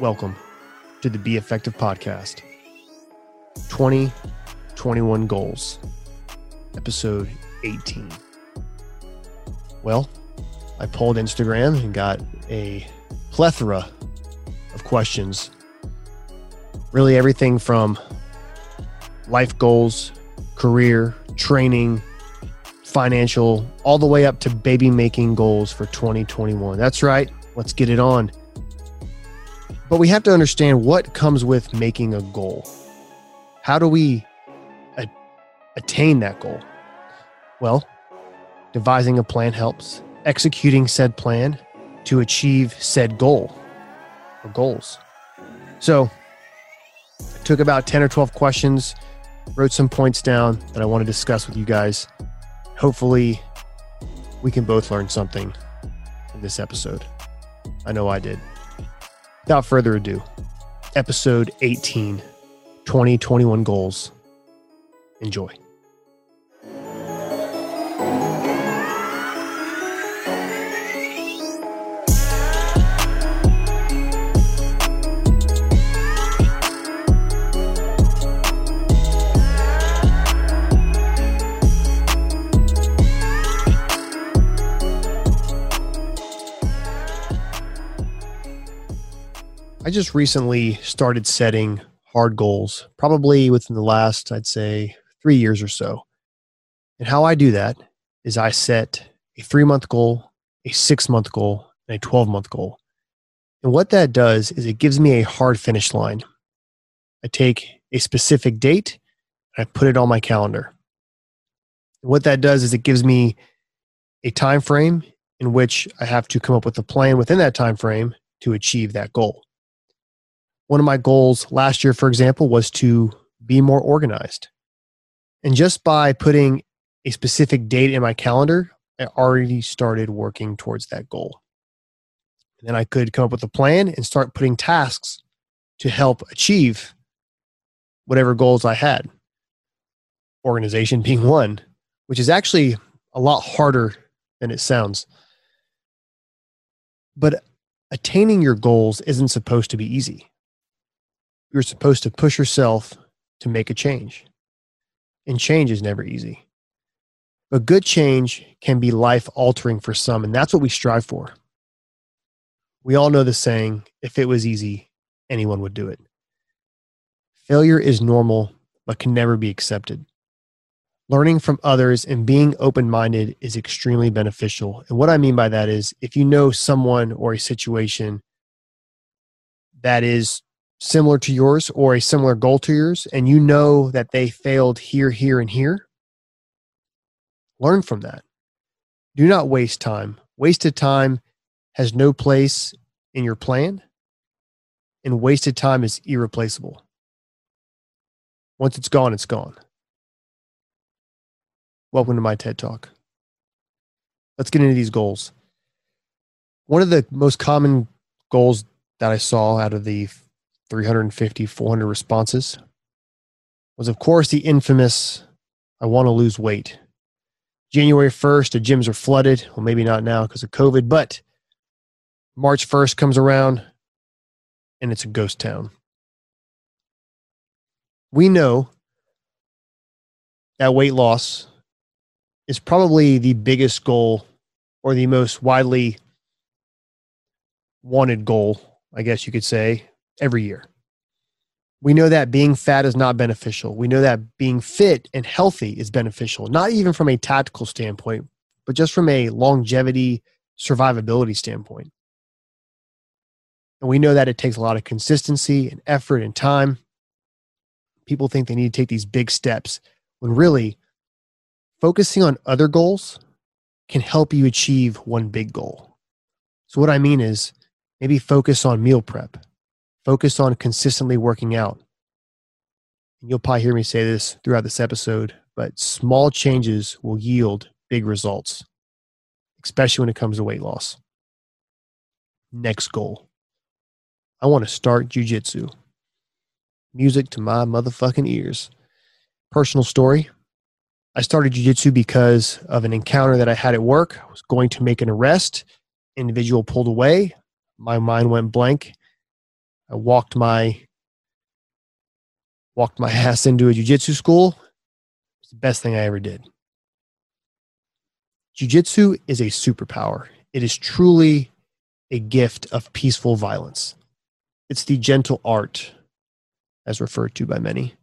Welcome to the Be Effective Podcast 2021 Goals, episode 18. Well, I pulled Instagram and got a plethora of questions. Really, everything from life goals, career, training, financial, all the way up to baby making goals for 2021. That's right. Let's get it on. But we have to understand what comes with making a goal. How do we a- attain that goal? Well, devising a plan helps, executing said plan to achieve said goal or goals. So, I took about 10 or 12 questions, wrote some points down that I want to discuss with you guys. Hopefully, we can both learn something in this episode. I know I did. Without further ado, episode 18 2021 goals. Enjoy. Just recently started setting hard goals, probably within the last, I'd say, three years or so. And how I do that is I set a three month goal, a six month goal, and a 12 month goal. And what that does is it gives me a hard finish line. I take a specific date and I put it on my calendar. And what that does is it gives me a time frame in which I have to come up with a plan within that time frame to achieve that goal one of my goals last year, for example, was to be more organized. And just by putting a specific date in my calendar, I already started working towards that goal. And then I could come up with a plan and start putting tasks to help achieve whatever goals I had. Organization being one, which is actually a lot harder than it sounds. But attaining your goals isn't supposed to be easy you're supposed to push yourself to make a change. And change is never easy. But good change can be life altering for some, and that's what we strive for. We all know the saying if it was easy, anyone would do it. Failure is normal, but can never be accepted. Learning from others and being open minded is extremely beneficial. And what I mean by that is if you know someone or a situation that is similar to yours or a similar goal to yours and you know that they failed here, here, and here, learn from that. Do not waste time. Wasted time has no place in your plan, and wasted time is irreplaceable. Once it's gone, it's gone. Welcome to my TED Talk. Let's get into these goals. One of the most common goals that I saw out of the 350, 400 responses was, of course, the infamous I want to lose weight. January 1st, the gyms are flooded. Well, maybe not now because of COVID, but March 1st comes around and it's a ghost town. We know that weight loss is probably the biggest goal or the most widely wanted goal, I guess you could say, every year. We know that being fat is not beneficial. We know that being fit and healthy is beneficial, not even from a tactical standpoint, but just from a longevity, survivability standpoint. And we know that it takes a lot of consistency and effort and time. People think they need to take these big steps when really focusing on other goals can help you achieve one big goal. So, what I mean is maybe focus on meal prep, Focus on consistently working out. And you'll probably hear me say this throughout this episode, but small changes will yield big results, especially when it comes to weight loss. Next goal I want to start jujitsu. Music to my motherfucking ears. Personal story I started jujitsu because of an encounter that I had at work. I was going to make an arrest. Individual pulled away. My mind went blank. I walked my walked my ass into a jiu-jitsu school. It's the best thing I ever did. Jiu-jitsu is a superpower. It is truly a gift of peaceful violence. It's the gentle art, as referred to by many.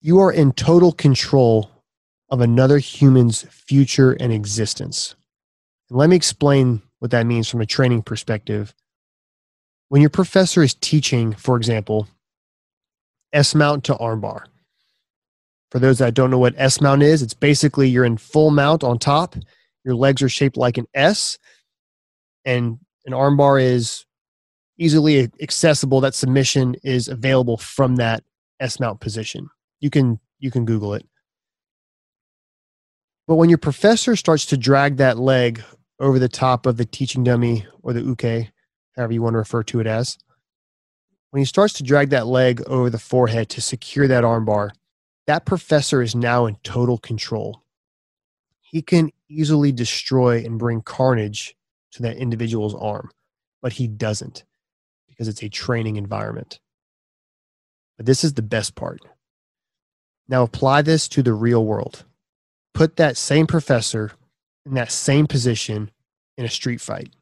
You are in total control of another human's future and existence. And let me explain what that means from a training perspective. When your professor is teaching, for example, S mount to armbar. For those that don't know what S mount is, it's basically you're in full mount on top. Your legs are shaped like an S, and an armbar is easily accessible. That submission is available from that S mount position. You can you can Google it. But when your professor starts to drag that leg over the top of the teaching dummy or the uke, however you want to refer to it as, when he starts to drag that leg over the forehead to secure that armbar, that professor is now in total control. He can easily destroy and bring carnage to that individual's arm, but he doesn't because it's a training environment. But this is the best part. Now apply this to the real world. Put that same professor in that same position in a street fight.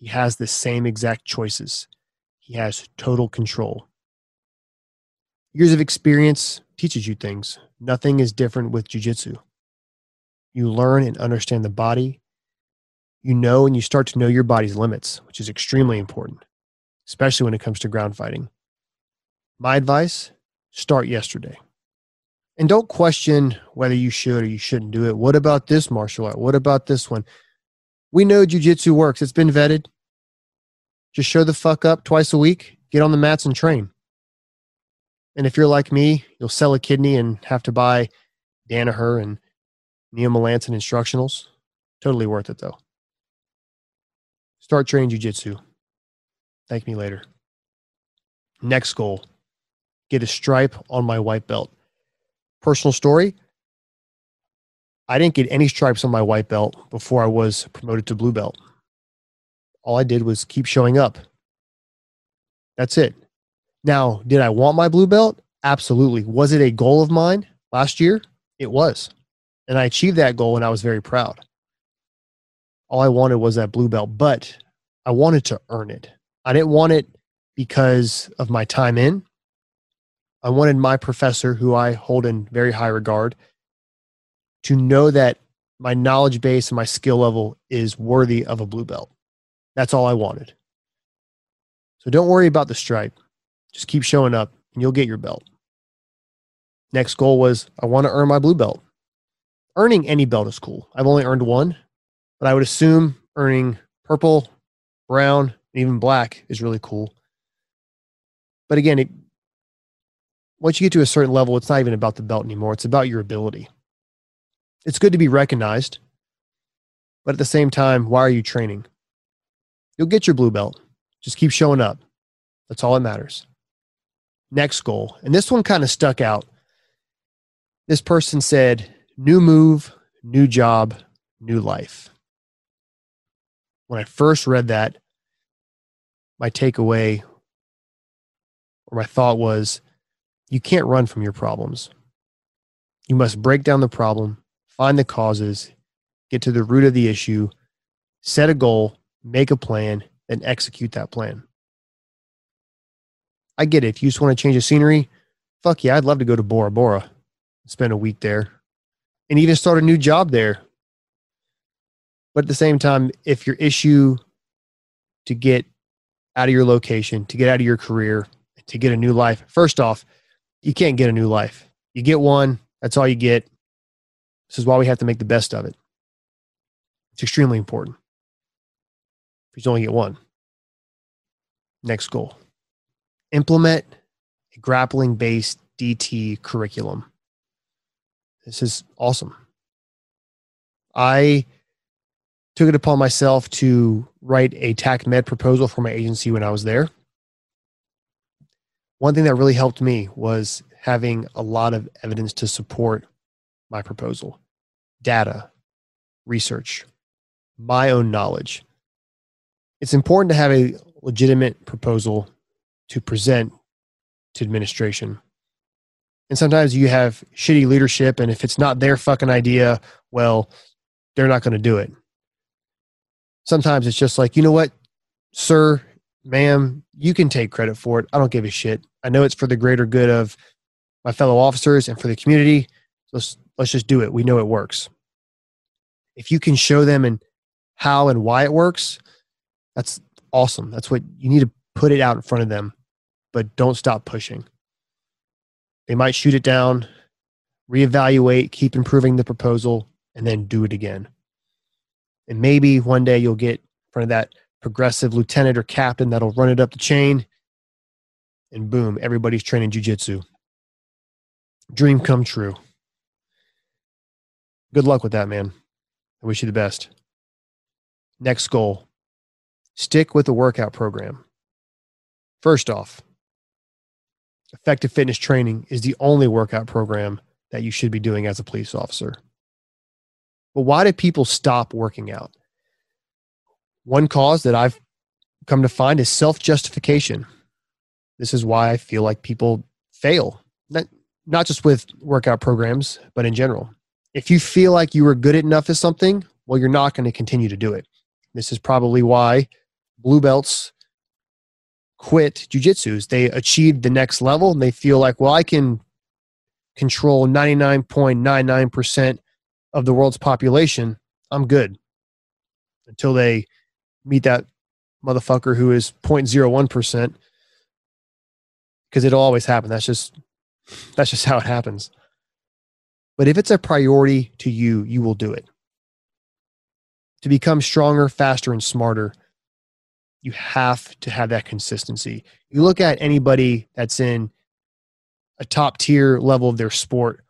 He has the same exact choices. He has total control. Years of experience teaches you things. Nothing is different with jujitsu. You learn and understand the body. You know and you start to know your body's limits, which is extremely important, especially when it comes to ground fighting. My advice start yesterday. And don't question whether you should or you shouldn't do it. What about this martial art? What about this one? We know jujitsu works, it's been vetted. Just show the fuck up twice a week, get on the mats and train. And if you're like me, you'll sell a kidney and have to buy Danaher and Neil Melanson instructionals. Totally worth it though. Start training jujitsu. Thank me later. Next goal get a stripe on my white belt. Personal story I didn't get any stripes on my white belt before I was promoted to blue belt. All I did was keep showing up. That's it. Now, did I want my blue belt? Absolutely. Was it a goal of mine last year? It was. And I achieved that goal and I was very proud. All I wanted was that blue belt, but I wanted to earn it. I didn't want it because of my time in. I wanted my professor, who I hold in very high regard, to know that my knowledge base and my skill level is worthy of a blue belt. That's all I wanted. So don't worry about the stripe. Just keep showing up and you'll get your belt. Next goal was I want to earn my blue belt. Earning any belt is cool. I've only earned one, but I would assume earning purple, brown, and even black is really cool. But again, it, once you get to a certain level, it's not even about the belt anymore. It's about your ability. It's good to be recognized, but at the same time, why are you training? You'll get your blue belt. Just keep showing up. That's all that matters. Next goal, and this one kind of stuck out. This person said, New move, new job, new life. When I first read that, my takeaway or my thought was you can't run from your problems. You must break down the problem, find the causes, get to the root of the issue, set a goal, make a plan, and execute that plan. I get it. If you just want to change the scenery, fuck yeah, I'd love to go to Bora Bora, spend a week there, and even start a new job there. But at the same time, if your issue to get out of your location, to get out of your career, to get a new life, first off, you can't get a new life. You get one, that's all you get. This is why we have to make the best of it. It's extremely important. If you only get one. Next goal implement a grappling based DT curriculum. This is awesome. I took it upon myself to write a TAC Med proposal for my agency when I was there. One thing that really helped me was having a lot of evidence to support my proposal data, research, my own knowledge. It's important to have a legitimate proposal to present to administration. And sometimes you have shitty leadership, and if it's not their fucking idea, well, they're not going to do it. Sometimes it's just like, you know what, sir, ma'am, you can take credit for it. I don't give a shit. I know it's for the greater good of my fellow officers and for the community. Let's let's just do it. We know it works. If you can show them and how and why it works, that's awesome. That's what you need to put it out in front of them, but don't stop pushing. They might shoot it down, reevaluate, keep improving the proposal, and then do it again. And maybe one day you'll get in front of that progressive lieutenant or captain that'll run it up the chain, and boom, everybody's training jujitsu. Dream come true. Good luck with that, man. I wish you the best. Next goal stick with the workout program. First off, effective fitness training is the only workout program that you should be doing as a police officer. But why do people stop working out? One cause that I've come to find is self justification. This is why I feel like people fail, not, not just with workout programs, but in general. If you feel like you are good enough at something, well, you're not going to continue to do it. This is probably why blue belts quit jujitsu. They achieved the next level and they feel like, well, I can control 99.99% of the world's population. I'm good until they meet that motherfucker who is 0.01% because it'll always happen. That's just that's just how it happens. But if it's a priority to you, you will do it. To become stronger, faster, and smarter, you have to have that consistency. You look at anybody that's in a top tier level of their sport,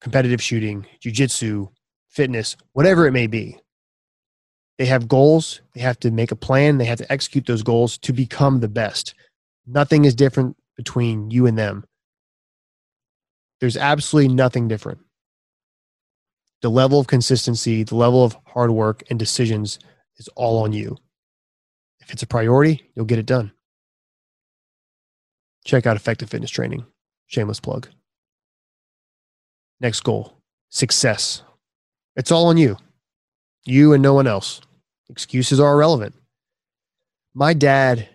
competitive shooting, jujitsu, fitness, whatever it may be. They have goals. They have to make a plan. They have to execute those goals to become the best. Nothing is different between you and them. There's absolutely nothing different. The level of consistency, the level of hard work and decisions is all on you. If it's a priority, you'll get it done. Check out Effective Fitness Training. Shameless plug. Next goal success. It's all on you. You and no one else. Excuses are irrelevant. My dad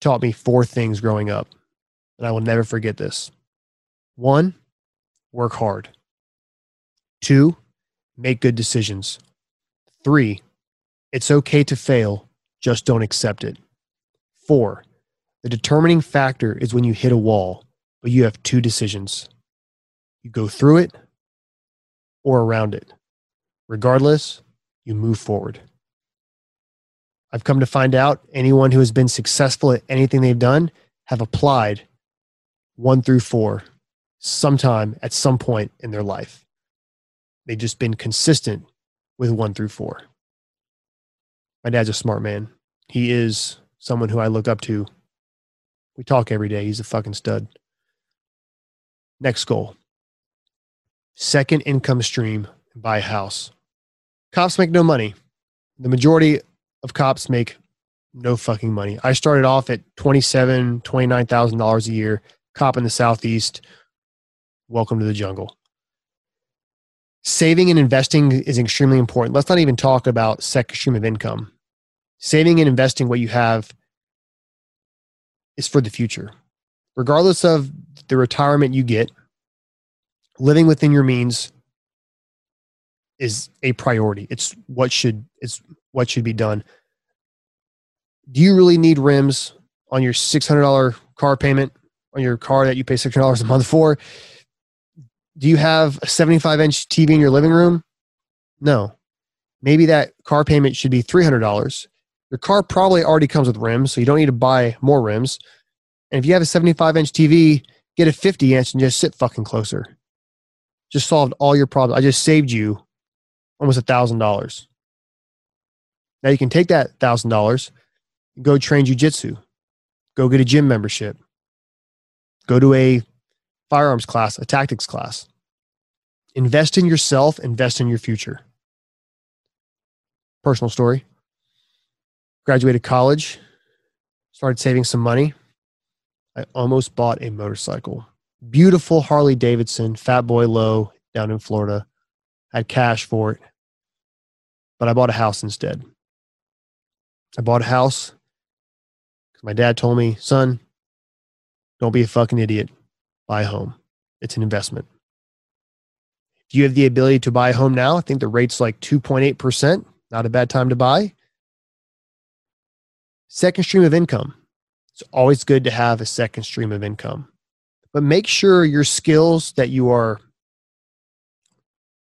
taught me four things growing up, and I will never forget this. One, work hard. Two, make good decisions. Three, it's okay to fail just don't accept it. Four, the determining factor is when you hit a wall, but you have two decisions. You go through it or around it. Regardless, you move forward. I've come to find out anyone who has been successful at anything they've done have applied one through four sometime at some point in their life. They've just been consistent with one through four my dad's a smart man. He is someone who I look up to. We talk every day. He's a fucking stud. Next goal second income stream buy a house. Cops make no money. The majority of cops make no fucking money. I started off at twenty-seven, twenty-nine thousand dollars a year, cop in the southeast. Welcome to the jungle saving and investing is extremely important. Let's not even talk about second stream of income. Saving and investing what you have is for the future. Regardless of the retirement you get, living within your means is a priority. It's what should it's what should be done. Do you really need rims on your $600 car payment on your car that you pay $600 a month for? Do you have a 75 inch TV in your living room? No. Maybe that car payment should be $300. Your car probably already comes with rims, so you don't need to buy more rims. And if you have a 75 inch TV, get a 50 inch and just sit fucking closer. Just solved all your problems. I just saved you almost a thousand dollars. Now you can take that thousand dollars, go train jujitsu, go get a gym membership, go to a firearms class, a tactics class. Invest in yourself, invest in your future. Personal story. Graduated college, started saving some money. I almost bought a motorcycle. Beautiful Harley Davidson, Fat Boy Low down in Florida. had cash for it, but I bought a house instead. I bought a house because my dad told me, son, don't be a fucking idiot. Buy a home. It's an investment. If you have the ability to buy a home now, I think the rate's like 2.8%. Not a bad time to buy. Second stream of income. It's always good to have a second stream of income. But make sure your skills that you are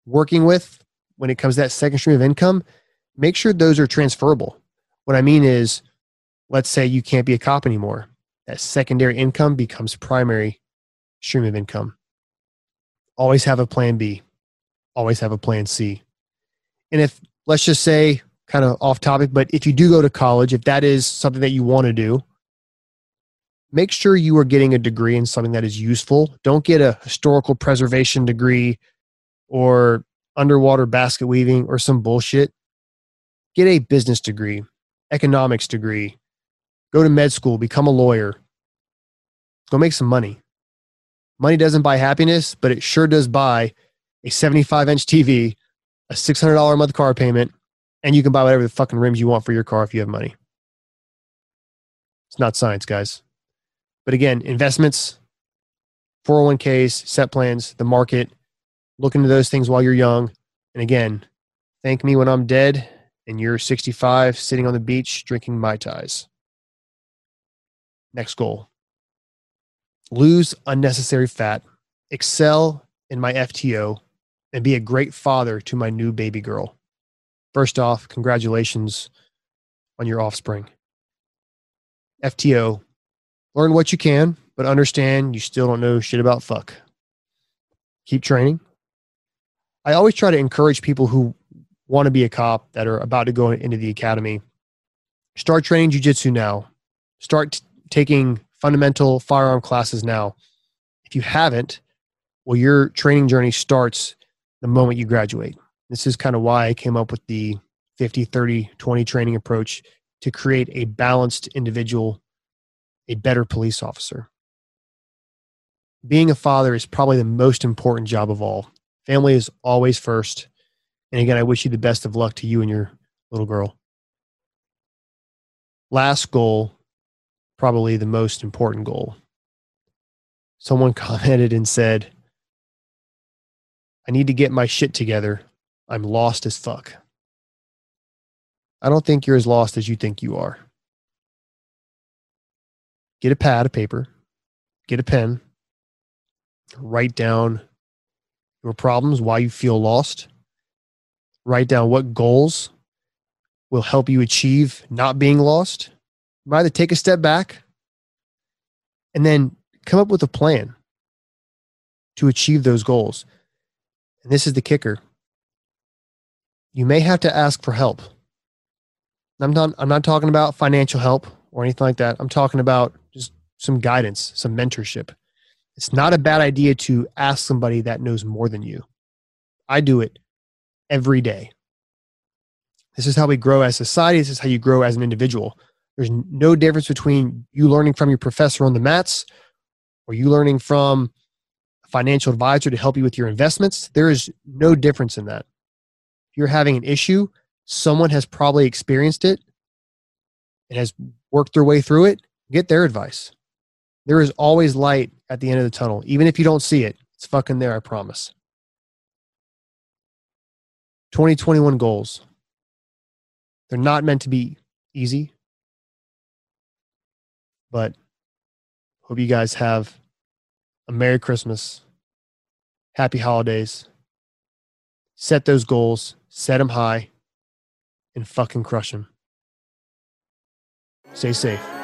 working with when it comes to that second stream of income, make sure those are transferable. What I mean is, let's say you can't be a cop anymore. That secondary income becomes primary stream of income. Always have a plan B. Always have a plan C. And if, let's just say, kind of off topic, but if you do go to college, if that is something that you want to do, make sure you are getting a degree in something that is useful. Don't get a historical preservation degree or underwater basket weaving or some bullshit. Get a business degree, economics degree, go to med school, become a lawyer, go make some money. Money doesn't buy happiness, but it sure does buy a 75 inch TV, a $600 a month car payment, and you can buy whatever the fucking rims you want for your car if you have money. It's not science, guys. But again, investments, 401ks, set plans, the market, look into those things while you're young. And again, thank me when I'm dead and you're 65 sitting on the beach drinking Mai Tais. Next goal lose unnecessary fat, excel in my FTO, and be a great father to my new baby girl. First off, congratulations on your offspring. FTO, learn what you can, but understand you still don't know shit about fuck. Keep training. I always try to encourage people who want to be a cop that are about to go into the academy. Start training jujitsu now. Start t- taking fundamental firearm classes now. If you haven't, well, your training journey starts the moment you graduate. This is kind of why I came up with the 50, 30, 20 training approach to create a balanced individual, a better police officer. Being a father is probably the most important job of all. Family is always first. And again, I wish you the best of luck to you and your little girl. Last goal, probably the most important goal. Someone commented and said, I need to get my shit together I'm lost as fuck. I don't think you're as lost as you think you are. Get a pad of paper, get a pen, write down your problems, why you feel lost, write down what goals will help you achieve not being lost. Either take a step back and then come up with a plan to achieve those goals. And this is the kicker you may have to ask for help. I'm not, I'm not talking about financial help or anything like that. I'm talking about just some guidance, some mentorship. It's not a bad idea to ask somebody that knows more than you. I do it every day. This is how we grow as society. This is how you grow as an individual. There's no difference between you learning from your professor on the mats or you learning from a financial advisor to help you with your investments. There is no difference in that If you're having an issue, someone has probably experienced it and has worked their way through it. Get their advice. There is always light at the end of the tunnel. Even if you don't see it, it's fucking there, I promise. 2021 goals. They're not meant to be easy, but hope you guys have a Merry Christmas, Happy Holidays. Set those goals set them high, and fucking crush them. Stay safe.